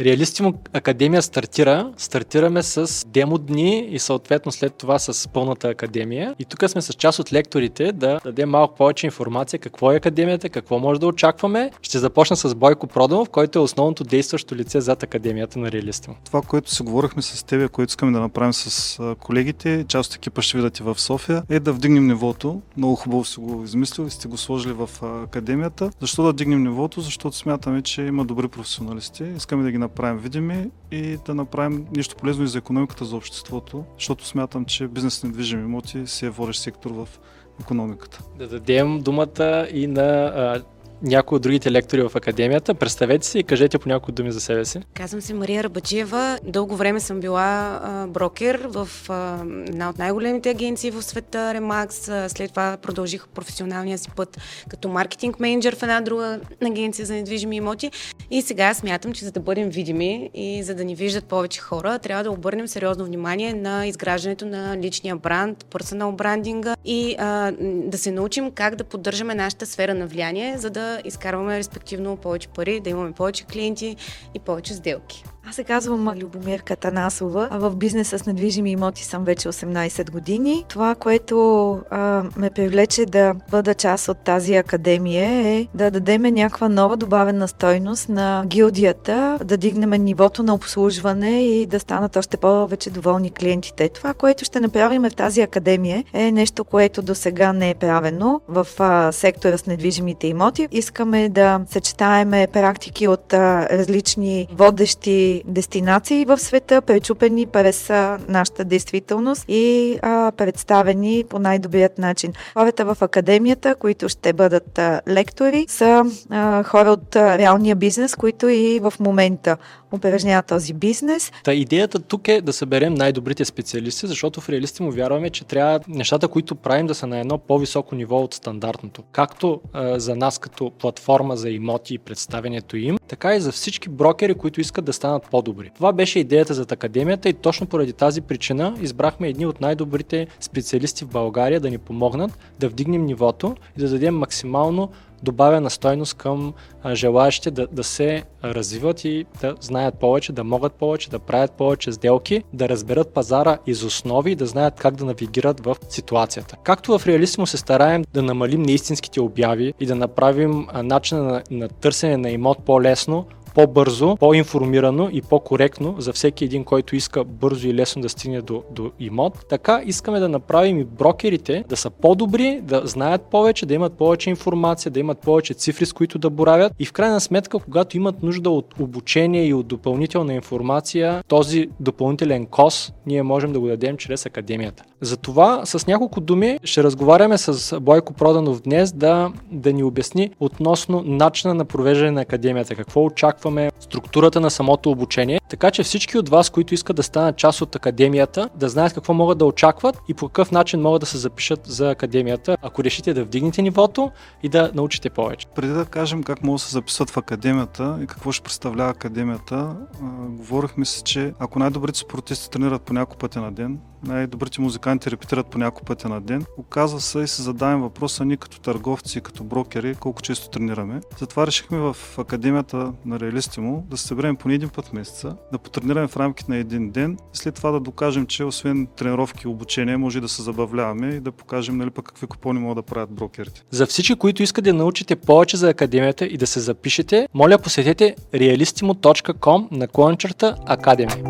Реалистимо Академия стартира. Стартираме с демо дни и съответно след това с пълната академия. И тук сме с част от лекторите да дадем малко повече информация какво е академията, какво може да очакваме. Ще започна с Бойко Проданов, който е основното действащо лице зад Академията на Реалистимо. Това, което се говорихме с теб, което искаме да направим с колегите, част от екипа ще видите в София, е да вдигнем нивото. Много хубаво си го измислил и сте го сложили в академията. Защо да вдигнем нивото? Защото смятаме, че има добри професионалисти. Искаме да ги направим видими и да направим нещо полезно и за економиката, за обществото, защото смятам, че бизнес на недвижими имоти си е водещ сектор в економиката. Да дадем думата и на някои от другите лектори в академията. Представете се и кажете по някои думи за себе си. Казвам се Мария Рабаджиева. Дълго време съм била а, брокер в а, една от най-големите агенции в света, Ремакс. След това продължих професионалния си път като маркетинг менеджер в една друга агенция за недвижими имоти. И сега смятам, че за да бъдем видими и за да ни виждат повече хора, трябва да обърнем сериозно внимание на изграждането на личния бранд, персонал брандинга и а, да се научим как да поддържаме нашата сфера на влияние, за да изкарваме респективно повече пари, да имаме повече клиенти и повече сделки. Аз се казвам Любомир Катанасова. А в бизнеса с недвижими имоти съм вече 18 години. Това, което а, ме привлече да бъда част от тази академия е да дадем някаква нова добавена стойност на гилдията, да дигнем нивото на обслужване и да станат още повече доволни клиентите. Това, което ще направим в тази академия е нещо, което до сега не е правено в сектора с недвижимите имоти. Искаме да съчетаеме практики от различни водещи дестинации в света, пречупени през нашата действителност и представени по най-добрият начин. Хората в академията, които ще бъдат лектори, са хора от реалния бизнес, които и в момента упражняват този бизнес. Та идеята тук е да съберем най-добрите специалисти, защото в реалисти му вярваме, че трябва нещата, които правим да са на едно по-високо ниво от стандартното. Както а, за нас като платформа за имоти и представянето им, така и за всички брокери, които искат да станат по-добри. Това беше идеята за академията и точно поради тази причина избрахме едни от най-добрите специалисти в България да ни помогнат да вдигнем нивото и да дадем максимално добавена стойност към желаящите да, да се развиват и да знаят повече, да могат повече, да правят повече сделки, да разберат пазара из основи и да знаят как да навигират в ситуацията. Както в реалистимо се стараем да намалим неистинските обяви и да направим начина на, на търсене на имот по-лесно, по-бързо, по-информирано и по-коректно за всеки един, който иска бързо и лесно да стигне до, до имот. Така искаме да направим и брокерите да са по-добри, да знаят повече, да имат повече информация, да имат повече цифри, с които да боравят и в крайна сметка, когато имат нужда от обучение и от допълнителна информация, този допълнителен кос ние можем да го дадем чрез академията. Затова с няколко думи ще разговаряме с Бойко Проданов днес да, да ни обясни относно начина на провеждане на академията, какво очаква очакваме структурата на самото обучение, така че всички от вас, които искат да станат част от академията, да знаят какво могат да очакват и по какъв начин могат да се запишат за академията, ако решите да вдигнете нивото и да научите повече. Преди да кажем как могат да се записват в академията и какво ще представлява академията, говорихме си, че ако най-добрите спортисти тренират по няколко пъти на ден, най-добрите музиканти репетират по няколко пъти на ден. Оказва се и се задаваме въпроса ние като търговци, като брокери, колко често тренираме. Затова решихме в Академията на Реалистимо да се съберем поне един път месеца, да потренираме в рамките на един ден и след това да докажем, че освен тренировки и обучение може да се забавляваме и да покажем нали, пък какви купони могат да правят брокерите. За всички, които искат да научите повече за Академията и да се запишете, моля посетете realistimo.com на клончерта Академия.